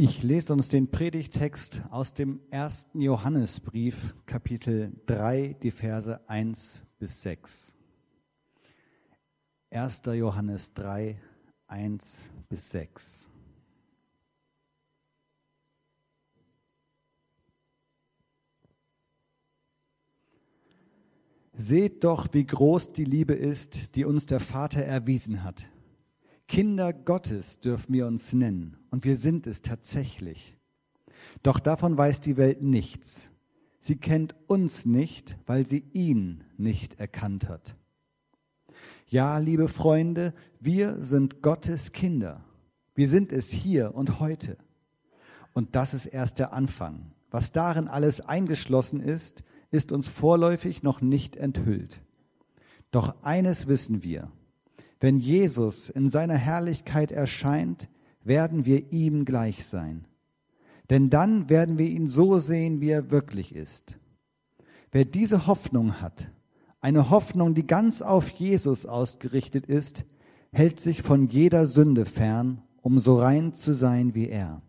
Ich lese uns den Predigtext aus dem ersten Johannesbrief, Kapitel 3, die Verse 1 bis 6. 1. Johannes 3, 1 bis 6. Seht doch, wie groß die Liebe ist, die uns der Vater erwiesen hat Kinder Gottes dürfen wir uns nennen und wir sind es tatsächlich. Doch davon weiß die Welt nichts. Sie kennt uns nicht, weil sie ihn nicht erkannt hat. Ja, liebe Freunde, wir sind Gottes Kinder. Wir sind es hier und heute. Und das ist erst der Anfang. Was darin alles eingeschlossen ist, ist uns vorläufig noch nicht enthüllt. Doch eines wissen wir, wenn Jesus in seiner Herrlichkeit erscheint, werden wir ihm gleich sein. Denn dann werden wir ihn so sehen, wie er wirklich ist. Wer diese Hoffnung hat, eine Hoffnung, die ganz auf Jesus ausgerichtet ist, hält sich von jeder Sünde fern, um so rein zu sein wie er.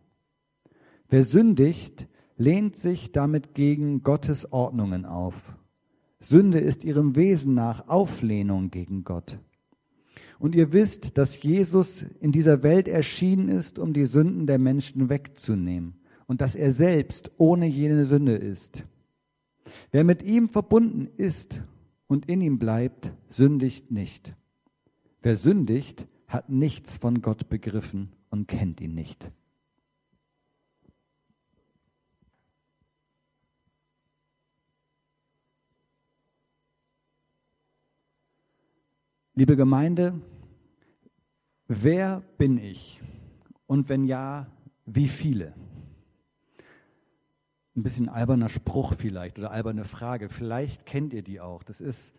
Wer sündigt, lehnt sich damit gegen Gottes Ordnungen auf. Sünde ist ihrem Wesen nach Auflehnung gegen Gott. Und ihr wisst, dass Jesus in dieser Welt erschienen ist, um die Sünden der Menschen wegzunehmen und dass er selbst ohne jene Sünde ist. Wer mit ihm verbunden ist und in ihm bleibt, sündigt nicht. Wer sündigt, hat nichts von Gott begriffen und kennt ihn nicht. Liebe Gemeinde, wer bin ich? Und wenn ja, wie viele? Ein bisschen alberner Spruch vielleicht oder alberne Frage. Vielleicht kennt ihr die auch. Das ist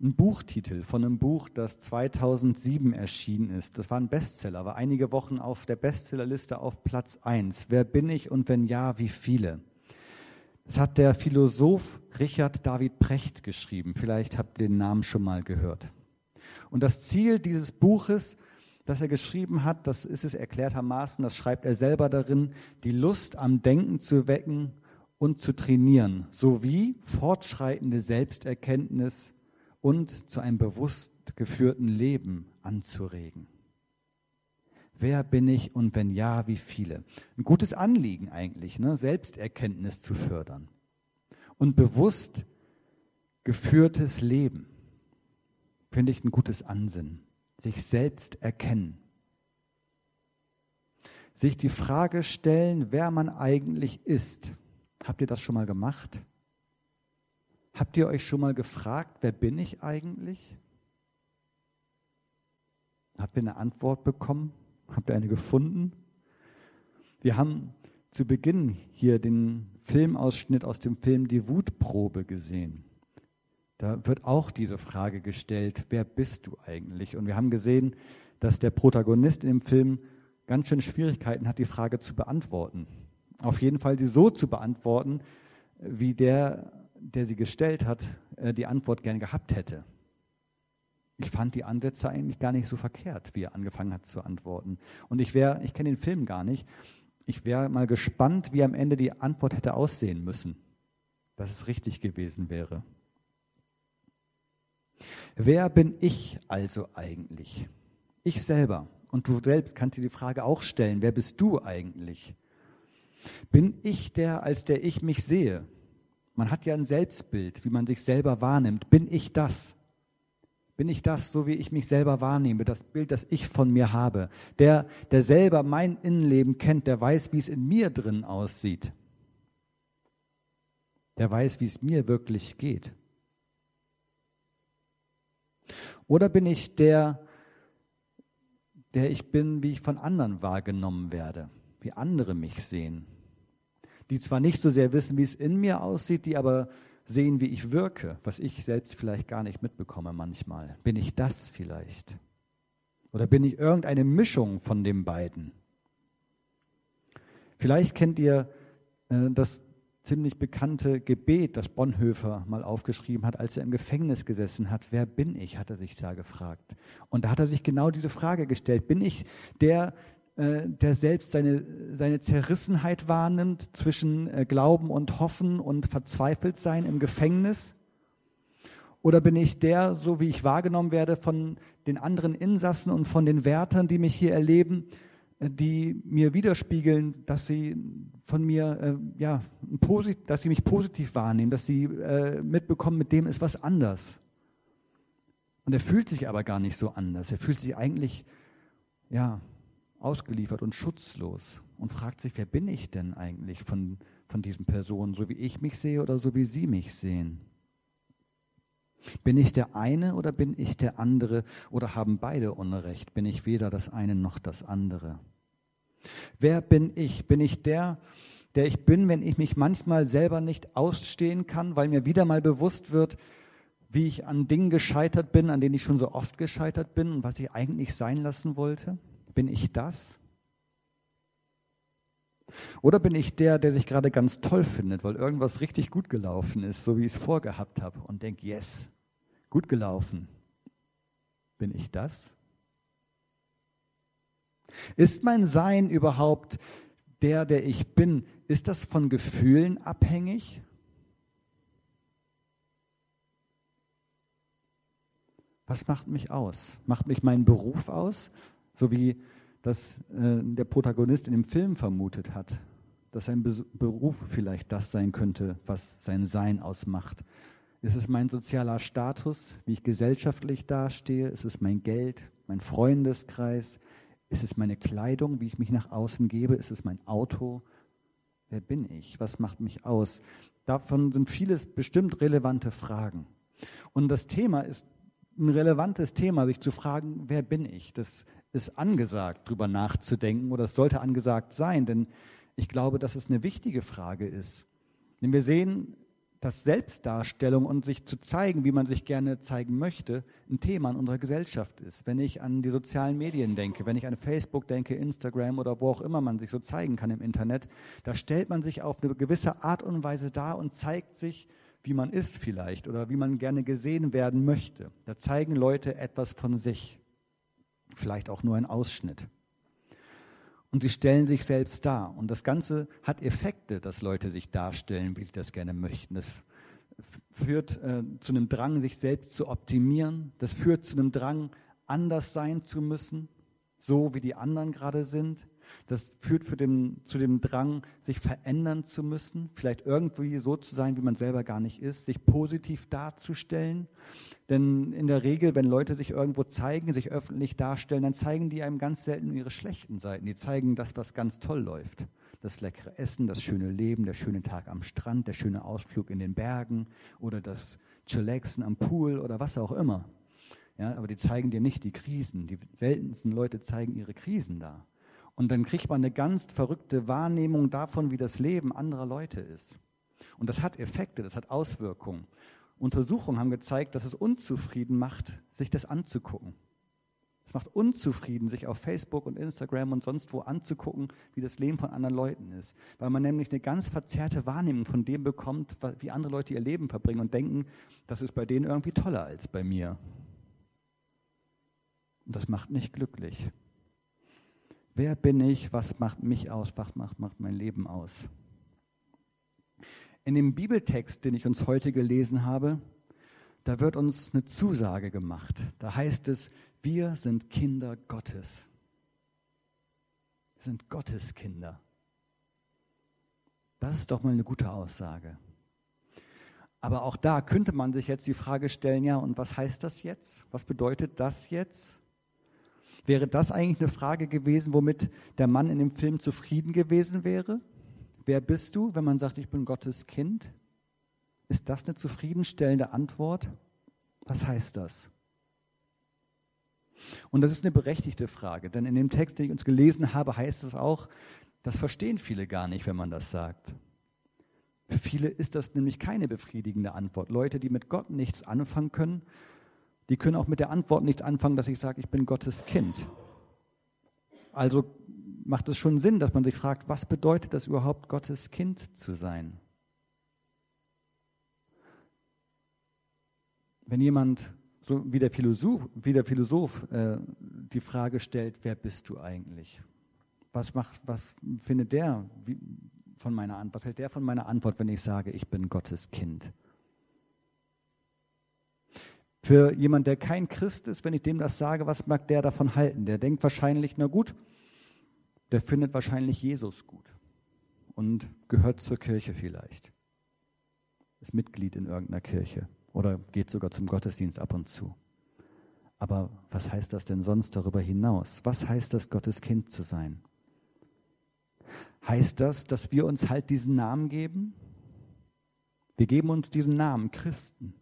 ein Buchtitel von einem Buch, das 2007 erschienen ist. Das war ein Bestseller, war einige Wochen auf der Bestsellerliste auf Platz 1. Wer bin ich und wenn ja, wie viele? Das hat der Philosoph Richard David Precht geschrieben. Vielleicht habt ihr den Namen schon mal gehört. Und das Ziel dieses Buches, das er geschrieben hat, das ist es erklärtermaßen, das schreibt er selber darin, die Lust am Denken zu wecken und zu trainieren, sowie fortschreitende Selbsterkenntnis und zu einem bewusst geführten Leben anzuregen. Wer bin ich und wenn ja, wie viele? Ein gutes Anliegen eigentlich, ne? Selbsterkenntnis zu fördern und bewusst geführtes Leben finde ich ein gutes Ansinnen. Sich selbst erkennen. Sich die Frage stellen, wer man eigentlich ist. Habt ihr das schon mal gemacht? Habt ihr euch schon mal gefragt, wer bin ich eigentlich? Habt ihr eine Antwort bekommen? Habt ihr eine gefunden? Wir haben zu Beginn hier den Filmausschnitt aus dem Film Die Wutprobe gesehen. Da wird auch diese Frage gestellt, wer bist du eigentlich? Und wir haben gesehen, dass der Protagonist in dem Film ganz schön Schwierigkeiten hat, die Frage zu beantworten. Auf jeden Fall sie so zu beantworten, wie der, der sie gestellt hat, äh, die Antwort gern gehabt hätte. Ich fand die Ansätze eigentlich gar nicht so verkehrt, wie er angefangen hat zu antworten. Und ich wäre, ich kenne den Film gar nicht, ich wäre mal gespannt, wie am Ende die Antwort hätte aussehen müssen, dass es richtig gewesen wäre. Wer bin ich also eigentlich? Ich selber. Und du selbst kannst dir die Frage auch stellen, wer bist du eigentlich? Bin ich der, als der ich mich sehe? Man hat ja ein Selbstbild, wie man sich selber wahrnimmt. Bin ich das? Bin ich das, so wie ich mich selber wahrnehme, das Bild, das ich von mir habe? Der, der selber mein Innenleben kennt, der weiß, wie es in mir drin aussieht. Der weiß, wie es mir wirklich geht. Oder bin ich der, der ich bin, wie ich von anderen wahrgenommen werde, wie andere mich sehen, die zwar nicht so sehr wissen, wie es in mir aussieht, die aber sehen, wie ich wirke, was ich selbst vielleicht gar nicht mitbekomme manchmal. Bin ich das vielleicht? Oder bin ich irgendeine Mischung von den beiden? Vielleicht kennt ihr äh, das ziemlich bekannte Gebet, das Bonhoeffer mal aufgeschrieben hat, als er im Gefängnis gesessen hat. Wer bin ich, hat er sich da gefragt. Und da hat er sich genau diese Frage gestellt. Bin ich der, äh, der selbst seine, seine Zerrissenheit wahrnimmt zwischen äh, Glauben und Hoffen und verzweifelt sein im Gefängnis? Oder bin ich der, so wie ich wahrgenommen werde von den anderen Insassen und von den Wärtern, die mich hier erleben, die mir widerspiegeln, dass sie von mir, äh, ja, dass sie mich positiv wahrnehmen, dass sie äh, mitbekommen, mit dem ist was anders. Und er fühlt sich aber gar nicht so anders. Er fühlt sich eigentlich, ja, ausgeliefert und schutzlos und fragt sich, wer bin ich denn eigentlich von, von diesen Personen, so wie ich mich sehe oder so wie sie mich sehen? Bin ich der eine oder bin ich der andere oder haben beide Unrecht? Bin ich weder das eine noch das andere? Wer bin ich? Bin ich der, der ich bin, wenn ich mich manchmal selber nicht ausstehen kann, weil mir wieder mal bewusst wird, wie ich an Dingen gescheitert bin, an denen ich schon so oft gescheitert bin und was ich eigentlich sein lassen wollte? Bin ich das? Oder bin ich der, der sich gerade ganz toll findet, weil irgendwas richtig gut gelaufen ist, so wie ich es vorgehabt habe und denkt, yes, gut gelaufen. Bin ich das? Ist mein Sein überhaupt der, der ich bin? Ist das von Gefühlen abhängig? Was macht mich aus? Macht mich mein Beruf aus? So wie das äh, der Protagonist in dem Film vermutet hat, dass sein Be Beruf vielleicht das sein könnte, was sein Sein ausmacht. Ist es mein sozialer Status, wie ich gesellschaftlich dastehe? Ist es mein Geld, mein Freundeskreis? Ist es meine Kleidung, wie ich mich nach außen gebe? Ist es mein Auto? Wer bin ich? Was macht mich aus? Davon sind vieles bestimmt relevante Fragen. Und das Thema ist ein relevantes Thema, sich zu fragen, wer bin ich? Das ist angesagt, darüber nachzudenken oder es sollte angesagt sein, denn ich glaube, dass es eine wichtige Frage ist. Denn wir sehen, dass Selbstdarstellung und sich zu zeigen, wie man sich gerne zeigen möchte, ein Thema in unserer Gesellschaft ist. Wenn ich an die sozialen Medien denke, wenn ich an Facebook denke, Instagram oder wo auch immer man sich so zeigen kann im Internet, da stellt man sich auf eine gewisse Art und Weise dar und zeigt sich, wie man ist vielleicht oder wie man gerne gesehen werden möchte. Da zeigen Leute etwas von sich, vielleicht auch nur ein Ausschnitt und sie stellen sich selbst dar. Und das Ganze hat Effekte, dass Leute sich darstellen, wie sie das gerne möchten. Das führt äh, zu einem Drang, sich selbst zu optimieren. Das führt zu einem Drang, anders sein zu müssen, so wie die anderen gerade sind. Das führt für den, zu dem Drang, sich verändern zu müssen, vielleicht irgendwie so zu sein, wie man selber gar nicht ist, sich positiv darzustellen. Denn in der Regel, wenn Leute sich irgendwo zeigen, sich öffentlich darstellen, dann zeigen die einem ganz selten ihre schlechten Seiten. Die zeigen das, was ganz toll läuft. Das leckere Essen, das schöne Leben, der schöne Tag am Strand, der schöne Ausflug in den Bergen oder das Chillaxen am Pool oder was auch immer. Ja, aber die zeigen dir nicht die Krisen. Die seltensten Leute zeigen ihre Krisen da. Und dann kriegt man eine ganz verrückte Wahrnehmung davon, wie das Leben anderer Leute ist. Und das hat Effekte, das hat Auswirkungen. Untersuchungen haben gezeigt, dass es unzufrieden macht, sich das anzugucken. Es macht unzufrieden, sich auf Facebook und Instagram und sonst wo anzugucken, wie das Leben von anderen Leuten ist. Weil man nämlich eine ganz verzerrte Wahrnehmung von dem bekommt, wie andere Leute ihr Leben verbringen und denken, das ist bei denen irgendwie toller als bei mir. Und das macht nicht glücklich. Wer bin ich? Was macht mich aus? Was macht, macht mein Leben aus? In dem Bibeltext, den ich uns heute gelesen habe, da wird uns eine Zusage gemacht. Da heißt es, wir sind Kinder Gottes. Wir sind Gottes Kinder. Das ist doch mal eine gute Aussage. Aber auch da könnte man sich jetzt die Frage stellen, ja, und was heißt das jetzt? Was bedeutet das jetzt? Wäre das eigentlich eine Frage gewesen, womit der Mann in dem Film zufrieden gewesen wäre? Wer bist du, wenn man sagt, ich bin Gottes Kind? Ist das eine zufriedenstellende Antwort? Was heißt das? Und das ist eine berechtigte Frage, denn in dem Text, den ich uns gelesen habe, heißt es auch, das verstehen viele gar nicht, wenn man das sagt. Für viele ist das nämlich keine befriedigende Antwort. Leute, die mit Gott nichts anfangen können, die können auch mit der Antwort nichts anfangen, dass ich sage, ich bin Gottes Kind. Also macht es schon Sinn, dass man sich fragt, was bedeutet das überhaupt, Gottes Kind zu sein? Wenn jemand, so wie der Philosoph, wie der Philosoph äh, die Frage stellt, wer bist du eigentlich? was, macht, was findet der wie, von meiner Antwort? Was hält der von meiner Antwort, wenn ich sage, ich bin Gottes Kind? Für jemand, der kein Christ ist, wenn ich dem das sage, was mag der davon halten? Der denkt wahrscheinlich, na gut, der findet wahrscheinlich Jesus gut und gehört zur Kirche vielleicht. Ist Mitglied in irgendeiner Kirche oder geht sogar zum Gottesdienst ab und zu. Aber was heißt das denn sonst darüber hinaus? Was heißt das, Gottes Kind zu sein? Heißt das, dass wir uns halt diesen Namen geben? Wir geben uns diesen Namen Christen.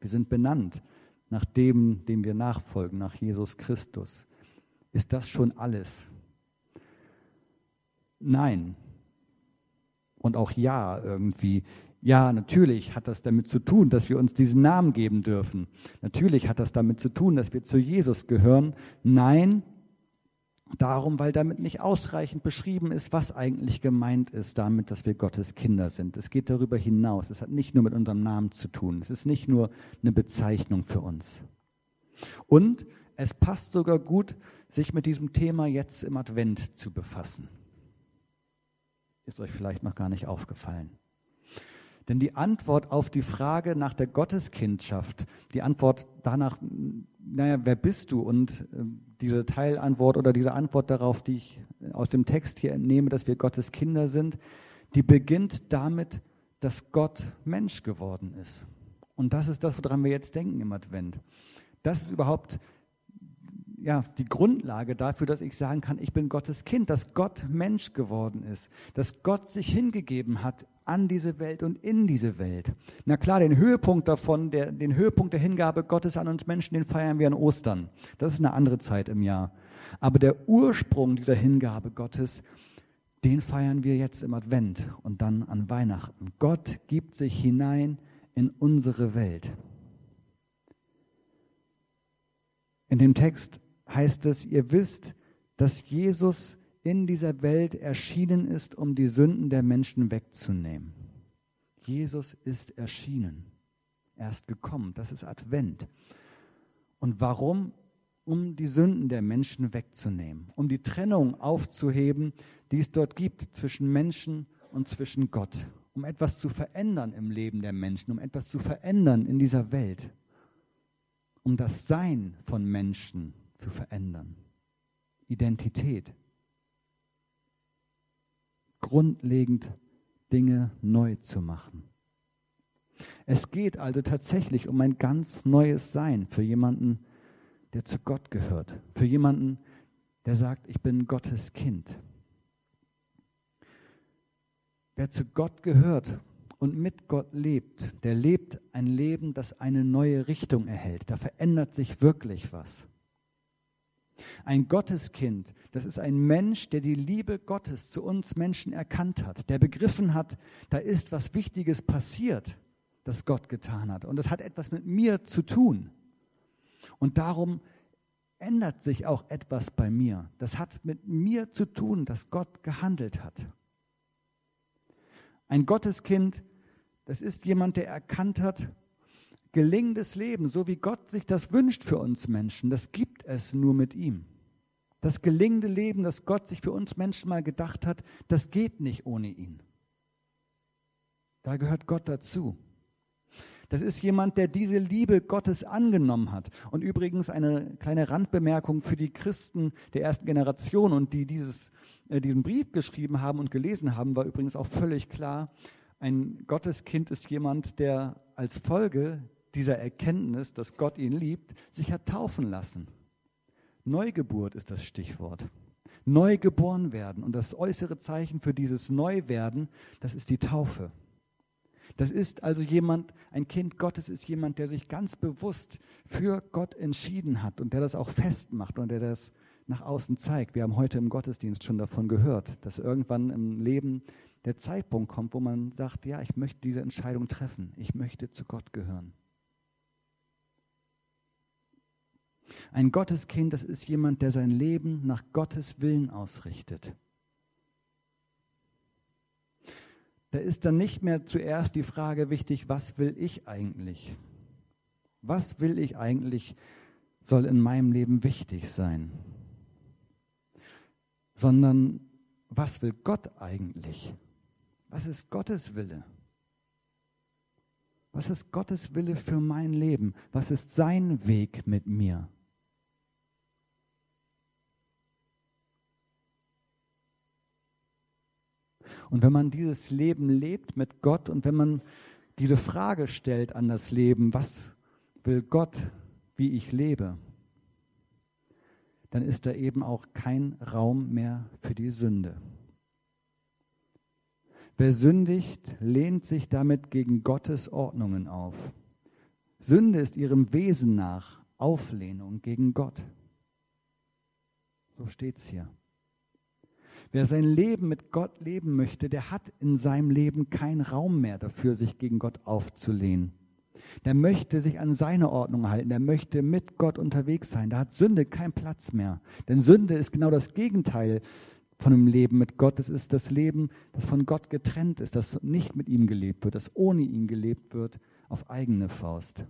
Wir sind benannt nach dem, dem wir nachfolgen, nach Jesus Christus. Ist das schon alles? Nein. Und auch ja irgendwie. Ja, natürlich hat das damit zu tun, dass wir uns diesen Namen geben dürfen. Natürlich hat das damit zu tun, dass wir zu Jesus gehören. Nein, darum, weil damit nicht ausreichend beschrieben ist, was eigentlich gemeint ist damit, dass wir Gottes Kinder sind. Es geht darüber hinaus. Es hat nicht nur mit unserem Namen zu tun. Es ist nicht nur eine Bezeichnung für uns. Und es passt sogar gut, sich mit diesem Thema jetzt im Advent zu befassen. Ist euch vielleicht noch gar nicht aufgefallen. Denn die Antwort auf die Frage nach der Gotteskindschaft, die Antwort danach, naja, wer bist du? Und äh, diese Teilantwort oder diese Antwort darauf, die ich aus dem Text hier entnehme, dass wir Gottes Kinder sind, die beginnt damit, dass Gott Mensch geworden ist. Und das ist das, woran wir jetzt denken im Advent. Das ist überhaupt ja, die Grundlage dafür, dass ich sagen kann, ich bin Gottes Kind, dass Gott Mensch geworden ist, dass Gott sich hingegeben hat an diese Welt und in diese Welt. Na klar, den Höhepunkt davon, der, den Höhepunkt der Hingabe Gottes an uns Menschen, den feiern wir an Ostern. Das ist eine andere Zeit im Jahr. Aber der Ursprung dieser Hingabe Gottes, den feiern wir jetzt im Advent und dann an Weihnachten. Gott gibt sich hinein in unsere Welt. In dem Text heißt es, ihr wisst, dass Jesus in dieser Welt erschienen ist, um die Sünden der Menschen wegzunehmen. Jesus ist erschienen. Er ist gekommen. Das ist Advent. Und warum? Um die Sünden der Menschen wegzunehmen, um die Trennung aufzuheben, die es dort gibt zwischen Menschen und zwischen Gott, um etwas zu verändern im Leben der Menschen, um etwas zu verändern in dieser Welt um das Sein von Menschen zu verändern. Identität. Grundlegend Dinge neu zu machen. Es geht also tatsächlich um ein ganz neues Sein für jemanden, der zu Gott gehört. Für jemanden, der sagt, ich bin Gottes Kind. Wer zu Gott gehört und mit Gott lebt, der lebt ein Leben, das eine neue Richtung erhält. Da verändert sich wirklich was. Ein Gotteskind, das ist ein Mensch, der die Liebe Gottes zu uns Menschen erkannt hat, der begriffen hat, da ist was Wichtiges passiert, das Gott getan hat. Und das hat etwas mit mir zu tun. Und darum ändert sich auch etwas bei mir. Das hat mit mir zu tun, dass Gott gehandelt hat. Ein Gotteskind, das ist jemand, der erkannt hat, gelingendes Leben, so wie Gott sich das wünscht für uns Menschen, das gibt es nur mit ihm. Das gelingende Leben, das Gott sich für uns Menschen mal gedacht hat, das geht nicht ohne ihn. Da gehört Gott dazu. Das ist jemand, der diese Liebe Gottes angenommen hat. Und übrigens eine kleine Randbemerkung für die Christen der ersten Generation und die dieses, äh, diesen Brief geschrieben haben und gelesen haben, war übrigens auch völlig klar. Ein Gotteskind ist jemand, der als Folge dieser Erkenntnis, dass Gott ihn liebt, sich hat taufen lassen. Neugeburt ist das Stichwort. Neu geboren werden. Und das äußere Zeichen für dieses Neuwerden, das ist die Taufe. Das ist also jemand, ein Kind Gottes ist jemand, der sich ganz bewusst für Gott entschieden hat und der das auch festmacht und der das nach außen zeigt. Wir haben heute im Gottesdienst schon davon gehört, dass irgendwann im Leben der Zeitpunkt kommt, wo man sagt, ja, ich möchte diese Entscheidung treffen. Ich möchte zu Gott gehören. Ein Gotteskind, das ist jemand, der sein Leben nach Gottes Willen ausrichtet. da ist dann nicht mehr zuerst die Frage wichtig, was will ich eigentlich? Was will ich eigentlich, soll in meinem Leben wichtig sein? sondern was will Gott eigentlich? Was ist Gottes Wille? Was ist Gottes Wille für mein Leben? Was ist sein Weg mit mir? Und wenn man dieses Leben lebt mit Gott und wenn man diese Frage stellt an das Leben, was will Gott, wie ich lebe, dann ist da eben auch kein Raum mehr für die Sünde. Wer sündigt, lehnt sich damit gegen Gottes Ordnungen auf. Sünde ist ihrem Wesen nach Auflehnung gegen Gott. So steht es hier. Wer sein Leben mit Gott leben möchte, der hat in seinem Leben keinen Raum mehr dafür, sich gegen Gott aufzulehnen. Der möchte sich an seine Ordnung halten, der möchte mit Gott unterwegs sein. Da hat Sünde keinen Platz mehr. Denn Sünde ist genau das Gegenteil von einem Leben mit Gott. Es ist das Leben, das von Gott getrennt ist, das nicht mit ihm gelebt wird, das ohne ihn gelebt wird, auf eigene Faust.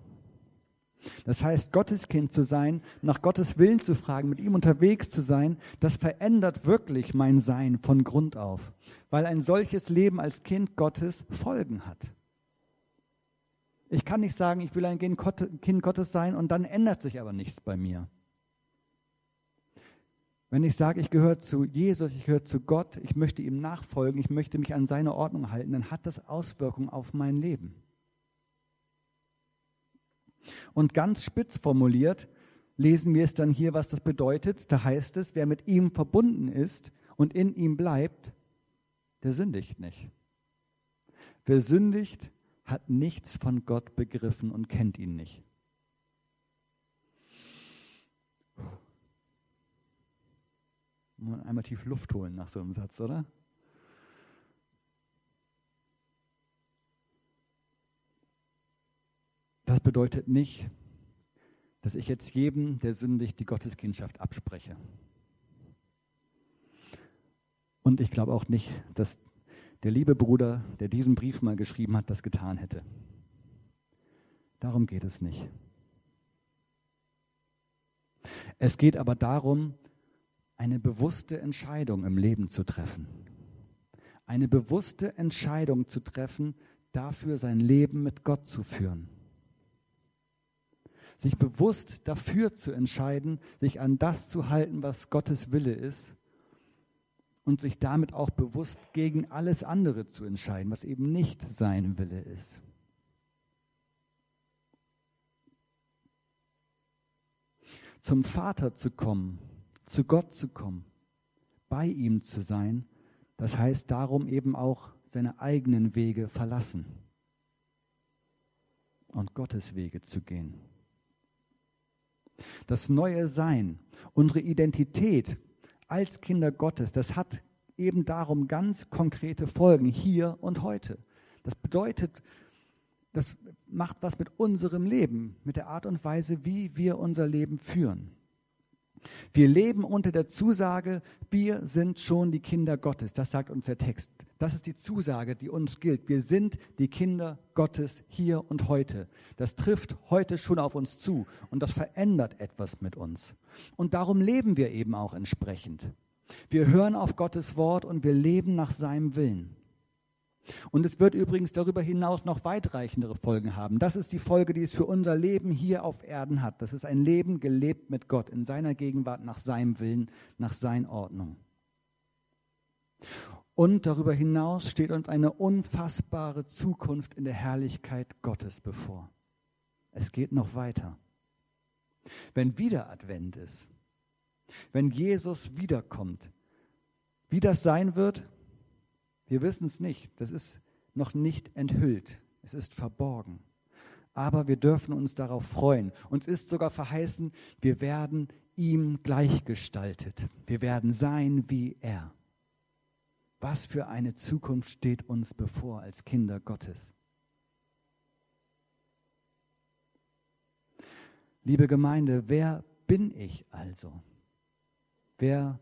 Das heißt, Gottes Kind zu sein, nach Gottes Willen zu fragen, mit ihm unterwegs zu sein, das verändert wirklich mein Sein von Grund auf, weil ein solches Leben als Kind Gottes Folgen hat. Ich kann nicht sagen, ich will ein Kind Gottes sein und dann ändert sich aber nichts bei mir. Wenn ich sage, ich gehöre zu Jesus, ich gehöre zu Gott, ich möchte ihm nachfolgen, ich möchte mich an seine Ordnung halten, dann hat das Auswirkungen auf mein Leben. Und ganz spitz formuliert lesen wir es dann hier, was das bedeutet. Da heißt es, wer mit ihm verbunden ist und in ihm bleibt, der sündigt nicht. Wer sündigt, hat nichts von Gott begriffen und kennt ihn nicht. Einmal tief Luft holen nach so einem Satz, oder? Bedeutet nicht, dass ich jetzt jedem, der sündigt, die Gotteskindschaft abspreche. Und ich glaube auch nicht, dass der liebe Bruder, der diesen Brief mal geschrieben hat, das getan hätte. Darum geht es nicht. Es geht aber darum, eine bewusste Entscheidung im Leben zu treffen. Eine bewusste Entscheidung zu treffen, dafür sein Leben mit Gott zu führen sich bewusst dafür zu entscheiden, sich an das zu halten, was Gottes Wille ist und sich damit auch bewusst gegen alles andere zu entscheiden, was eben nicht sein Wille ist. Zum Vater zu kommen, zu Gott zu kommen, bei ihm zu sein, das heißt darum eben auch seine eigenen Wege verlassen und Gottes Wege zu gehen. Das neue Sein, unsere Identität als Kinder Gottes, das hat eben darum ganz konkrete Folgen hier und heute. Das bedeutet, das macht was mit unserem Leben, mit der Art und Weise, wie wir unser Leben führen. Wir leben unter der Zusage, wir sind schon die Kinder Gottes. Das sagt uns der Text. Das ist die Zusage, die uns gilt. Wir sind die Kinder Gottes hier und heute. Das trifft heute schon auf uns zu und das verändert etwas mit uns. Und darum leben wir eben auch entsprechend. Wir hören auf Gottes Wort und wir leben nach seinem Willen. Und es wird übrigens darüber hinaus noch weitreichendere Folgen haben. Das ist die Folge, die es für unser Leben hier auf Erden hat. Das ist ein Leben gelebt mit Gott, in seiner Gegenwart, nach seinem Willen, nach seiner Ordnung. Und darüber hinaus steht uns eine unfassbare Zukunft in der Herrlichkeit Gottes bevor. Es geht noch weiter. Wenn wieder Advent ist, wenn Jesus wiederkommt, wie das sein wird, wir wissen es nicht. Das ist noch nicht enthüllt. Es ist verborgen. Aber wir dürfen uns darauf freuen. Uns ist sogar verheißen, wir werden ihm gleichgestaltet. Wir werden sein wie er. Was für eine Zukunft steht uns bevor als Kinder Gottes? Liebe Gemeinde, wer bin ich also? Wer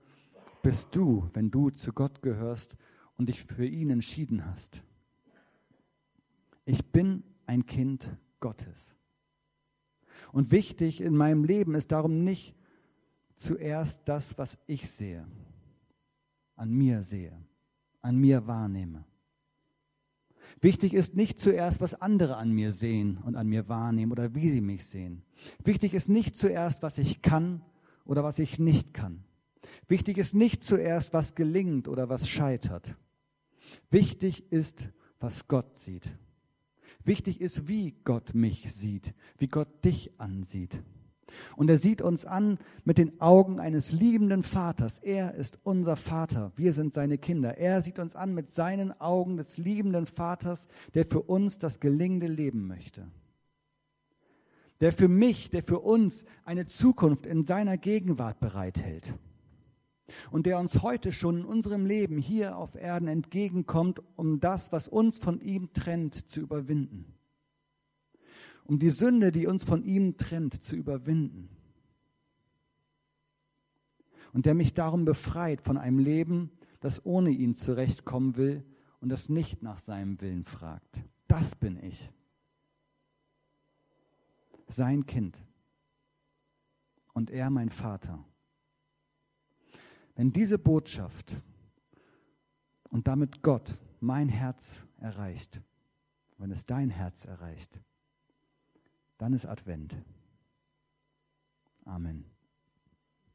bist du, wenn du zu Gott gehörst und dich für ihn entschieden hast? Ich bin ein Kind Gottes. Und wichtig in meinem Leben ist darum nicht zuerst das, was ich sehe an mir sehe, an mir wahrnehme. Wichtig ist nicht zuerst, was andere an mir sehen und an mir wahrnehmen oder wie sie mich sehen. Wichtig ist nicht zuerst, was ich kann oder was ich nicht kann. Wichtig ist nicht zuerst, was gelingt oder was scheitert. Wichtig ist, was Gott sieht. Wichtig ist, wie Gott mich sieht, wie Gott dich ansieht. Und er sieht uns an mit den Augen eines liebenden Vaters. Er ist unser Vater. Wir sind seine Kinder. Er sieht uns an mit seinen Augen des liebenden Vaters, der für uns das gelingende Leben möchte. Der für mich, der für uns eine Zukunft in seiner Gegenwart bereithält. Und der uns heute schon in unserem Leben hier auf Erden entgegenkommt, um das, was uns von ihm trennt, zu überwinden um die Sünde, die uns von ihm trennt, zu überwinden. Und der mich darum befreit von einem Leben, das ohne ihn zurechtkommen will und das nicht nach seinem Willen fragt. Das bin ich. Sein Kind. Und er mein Vater. Wenn diese Botschaft und damit Gott mein Herz erreicht, wenn es dein Herz erreicht, dann ist Advent. Amen.